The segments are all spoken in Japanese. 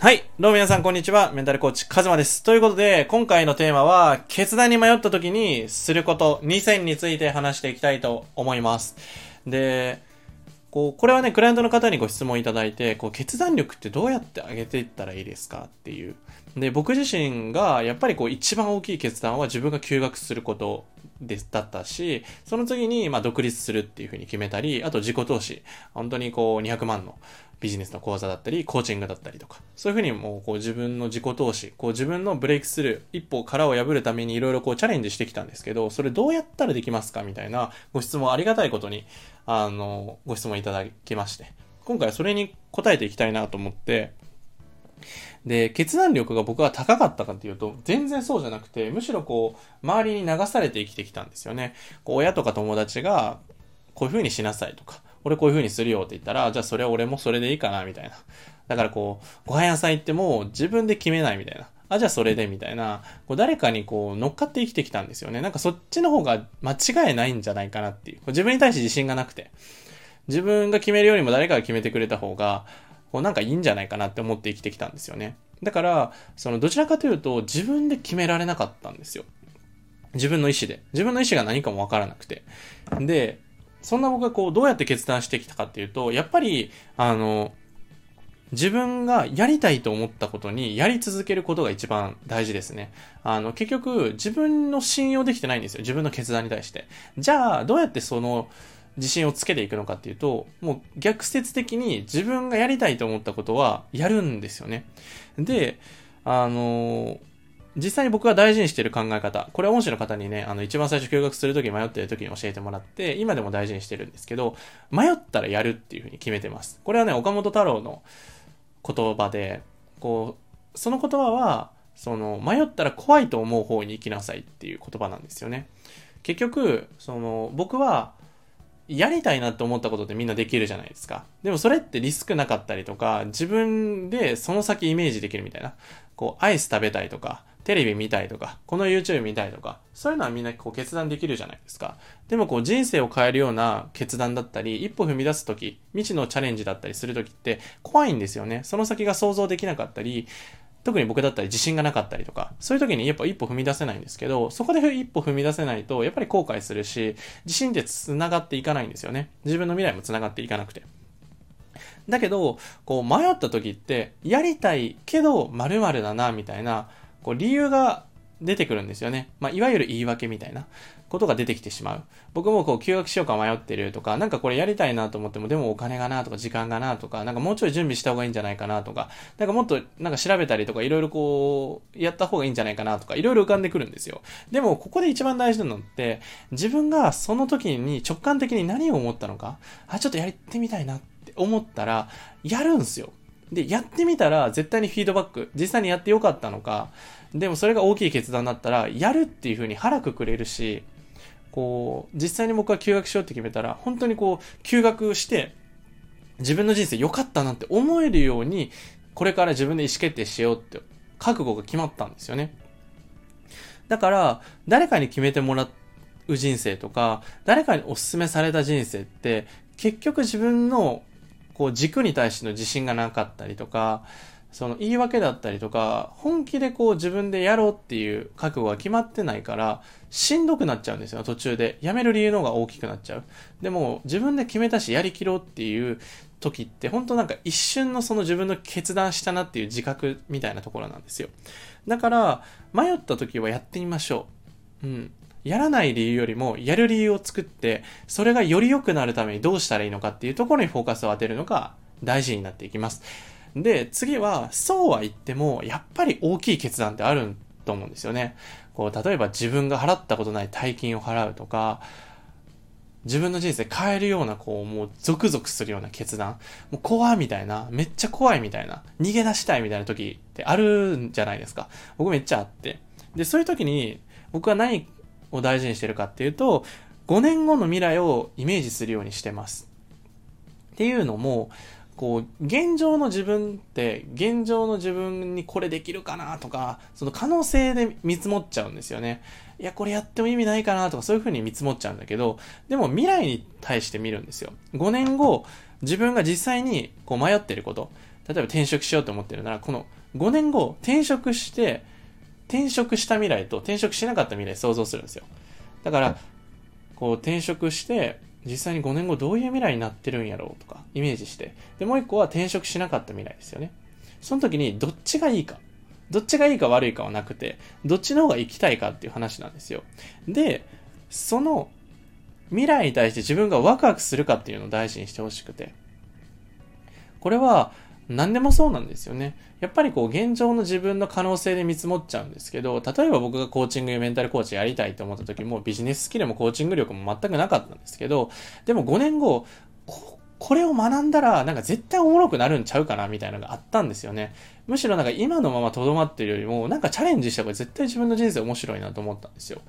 はい。どうも皆さん、こんにちは。メンタルコーチ、カズマです。ということで、今回のテーマは、決断に迷った時にすること2選について話していきたいと思います。で、こう、これはね、クライアントの方にご質問いただいて、こう、決断力ってどうやって上げていったらいいですかっていう。で、僕自身が、やっぱりこう、一番大きい決断は自分が休学することでだったし、その次に、ま、独立するっていうふうに決めたり、あと自己投資。本当にこう、200万のビジネスの講座だったり、コーチングだったりとか、そういうふうにもう、こう、自分の自己投資、こう、自分のブレイクスルー、一歩殻を破るためにいろいろこう、チャレンジしてきたんですけど、それどうやったらできますか？みたいなご質問ありがたいことに、あの、ご質問いただきまして、今回はそれに答えていきたいなと思って、で、決断力が僕は高かったかっていうと、全然そうじゃなくて、むしろこう、周りに流されて生きてきたんですよね。こう親とか友達が、こういう風にしなさいとか、俺こういう風にするよって言ったら、じゃあそれは俺もそれでいいかな、みたいな。だからこう、ご飯屋さん行っても自分で決めないみたいな。あ、じゃあそれでみたいな、こう誰かにこう乗っかって生きてきたんですよね。なんかそっちの方が間違いないんじゃないかなっていう。自分に対して自信がなくて。自分が決めるよりも誰かが決めてくれた方が、こうなんかいいんじゃないかなって思って生きてきたんですよね。だから、そのどちらかというと自分で決められなかったんですよ。自分の意思で。自分の意思が何かもわからなくて。で、そんな僕がこうどうやって決断してきたかっていうと、やっぱり、あの、自分がやりたいと思ったことにやり続けることが一番大事ですね。あの、結局自分の信用できてないんですよ。自分の決断に対して。じゃあ、どうやってその自信をつけていくのかっていうと、もう逆説的に自分がやりたいと思ったことはやるんですよね。で、あの実際に僕が大事にしている考え方、これは恩師の方にね、あの、一番最初休学するとき迷ってるときに教えてもらって、今でも大事にしてるんですけど、迷ったらやるっていうふうに決めてます。これはね、岡本太郎の言葉で、こう、その言葉は、その、迷ったら怖いと思う方に行きなさいっていう言葉なんですよね。結局、その、僕は、やりたいなって思ったことってみんなできるじゃないですか。でもそれってリスクなかったりとか、自分でその先イメージできるみたいな。こう、アイス食べたいとか、テレビ見たいとか、この YouTube 見たいとか、そういうのはみんなこう決断できるじゃないですか。でもこう人生を変えるような決断だったり、一歩踏み出すとき、未知のチャレンジだったりするときって怖いんですよね。その先が想像できなかったり、特に僕だったり自信がなかったりとか、そういう時にやっぱ一歩踏み出せないんですけど、そこで一歩踏み出せないと、やっぱり後悔するし、自信って繋がっていかないんですよね。自分の未来も繋がっていかなくて。だけど、こう迷った時って、やりたいけど〇〇だな、みたいな、こう理由が出てくるんですよね。まあ、いわゆる言い訳みたいなことが出てきてしまう。僕もこう休学しようか迷ってるとか、なんかこれやりたいなと思っても、でもお金がなとか時間がなとか、なんかもうちょい準備した方がいいんじゃないかなとか、なんかもっとなんか調べたりとかいろいろこう、やった方がいいんじゃないかなとか、いろいろ浮かんでくるんですよ。でもここで一番大事なのって、自分がその時に直感的に何を思ったのか、あ、ちょっとやってみたいなって思ったら、やるんすよ。で、やってみたら絶対にフィードバック、実際にやってよかったのか、でもそれが大きい決断だったら、やるっていう風に腹くくれるし、こう、実際に僕は休学しようって決めたら、本当にこう、休学して、自分の人生良かったなって思えるように、これから自分で意思決定しようって、覚悟が決まったんですよね。だから、誰かに決めてもらう人生とか、誰かにお勧めされた人生って、結局自分のこう軸に対しての自信がなかったりとか、その言い訳だったりとか、本気でこう自分でやろうっていう覚悟が決まってないから、しんどくなっちゃうんですよ、途中で。やめる理由の方が大きくなっちゃう。でも、自分で決めたし、やりきろうっていう時って、本当なんか一瞬のその自分の決断したなっていう自覚みたいなところなんですよ。だから、迷った時はやってみましょう。うん。やらない理由よりも、やる理由を作って、それがより良くなるためにどうしたらいいのかっていうところにフォーカスを当てるのが大事になっていきます。で、次は、そうは言っても、やっぱり大きい決断ってあると思うんですよね。こう、例えば自分が払ったことない大金を払うとか、自分の人生変えるような、こう、もうゾクゾクするような決断。もう怖いみたいな、めっちゃ怖いみたいな、逃げ出したいみたいな時ってあるんじゃないですか。僕めっちゃあって。で、そういう時に、僕は何を大事にしてるかっていうと、5年後の未来をイメージするようにしてます。っていうのも、こう、現状の自分って、現状の自分にこれできるかなとか、その可能性で見積もっちゃうんですよね。いや、これやっても意味ないかなとか、そういう風に見積もっちゃうんだけど、でも未来に対して見るんですよ。5年後、自分が実際にこう迷ってること。例えば転職しようと思ってるなら、この5年後、転職して、転職した未来と転職しなかった未来想像するんですよ。だから、こう転職して、実際に5年後どういう未来になってるんやろうとか、イメージして。で、もう一個は転職しなかった未来ですよね。その時にどっちがいいか。どっちがいいか悪いかはなくて、どっちの方が生きたいかっていう話なんですよ。で、その未来に対して自分がワクワクするかっていうのを大事にしてほしくて。これは何でもそうなんですよね。やっぱりこう現状の自分の可能性で見積もっちゃうんですけど、例えば僕がコーチングやメンタルコーチやりたいと思った時もビジネススキルもコーチング力も全くなかったんですけど、でも5年後、これを学んだら、なんか絶対おもろくなるんちゃうかなみたいなのがあったんですよね。むしろなんか今のまま留まってるよりも、なんかチャレンジした方が絶対自分の人生面白いなと思ったんですよ。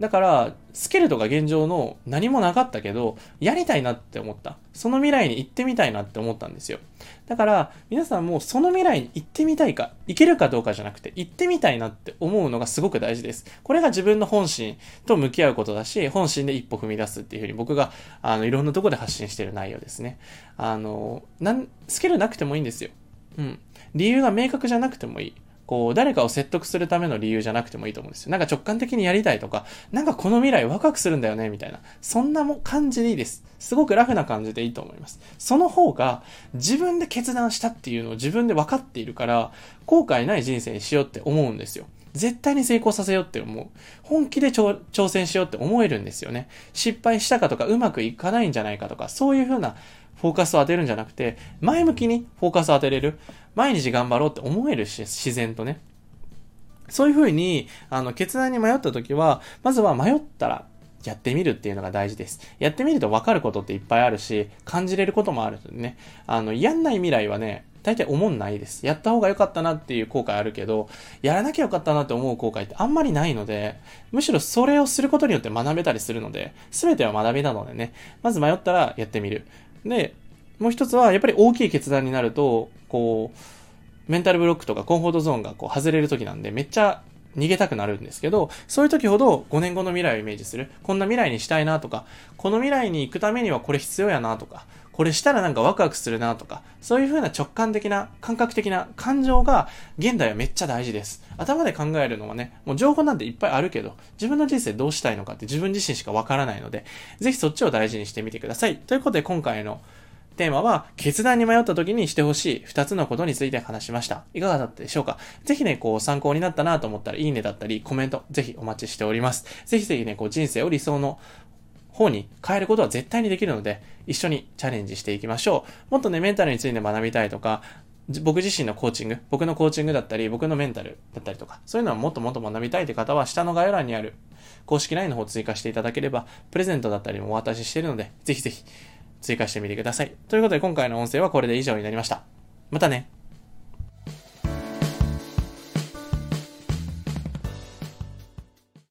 だから、スケルとか現状の何もなかったけど、やりたいなって思った。その未来に行ってみたいなって思ったんですよ。だから、皆さんもその未来に行ってみたいか、行けるかどうかじゃなくて、行ってみたいなって思うのがすごく大事です。これが自分の本心と向き合うことだし、本心で一歩踏み出すっていうふうに僕が、あの、いろんなとこで発信してる内容ですね。あの、なん、スケルなくてもいいんですよ。うん。理由が明確じゃなくてもいい。こう、誰かを説得するための理由じゃなくてもいいと思うんですよ。なんか直感的にやりたいとか、なんかこの未来ワクワクするんだよね、みたいな。そんなも感じでいいです。すごくラフな感じでいいと思います。その方が、自分で決断したっていうのを自分で分かっているから、後悔ない人生にしようって思うんですよ。絶対に成功させようって思う。本気で挑戦しようって思えるんですよね。失敗したかとかうまくいかないんじゃないかとか、そういう風なフォーカスを当てるんじゃなくて、前向きにフォーカスを当てれる。毎日頑張ろうって思えるし、自然とね。そういう風に、あの、決断に迷った時は、まずは迷ったら、やってみるっていうのが大事です。やってみると分かることっていっぱいあるし、感じれることもあるのでね。あの、やんない未来はね、大体思んないです。やった方が良かったなっていう後悔あるけど、やらなきゃよかったなって思う後悔ってあんまりないので、むしろそれをすることによって学べたりするので、すべては学びなのでね、まず迷ったらやってみる。で、もう一つは、やっぱり大きい決断になると、こう、メンタルブロックとかコンフォートゾーンがこう外れる時なんで、めっちゃ逃げたくなるんですけど、そういう時ほど5年後の未来をイメージする。こんな未来にしたいなとか、この未来に行くためにはこれ必要やなとか、これしたらなんかワクワクするなとか、そういう風な直感的な、感覚的な感情が現代はめっちゃ大事です。頭で考えるのはね、もう情報なんていっぱいあるけど、自分の人生どうしたいのかって自分自身しかわからないので、ぜひそっちを大事にしてみてください。ということで今回のテーマは、決断に迷った時にしてほしい2つのことについて話しました。いかがだったでしょうか？ぜひね、こう参考になったなと思ったら、いいねだったり、コメント、ぜひお待ちしております。ぜひぜひね、こう人生を理想の方に変えることは絶対にできるので、一緒にチャレンジしていきましょう。もっとね、メンタルについて学びたいとか、僕自身のコーチング、僕のコーチングだったり、僕のメンタルだったりとか、そういうのはもっともっと学びたいという方は、下の概要欄にある公式 LINE の方を追加していただければ、プレゼントだったりもお渡ししているので、ぜひぜひ追加してみてください。ということで今回の音声はこれで以上になりました。またね。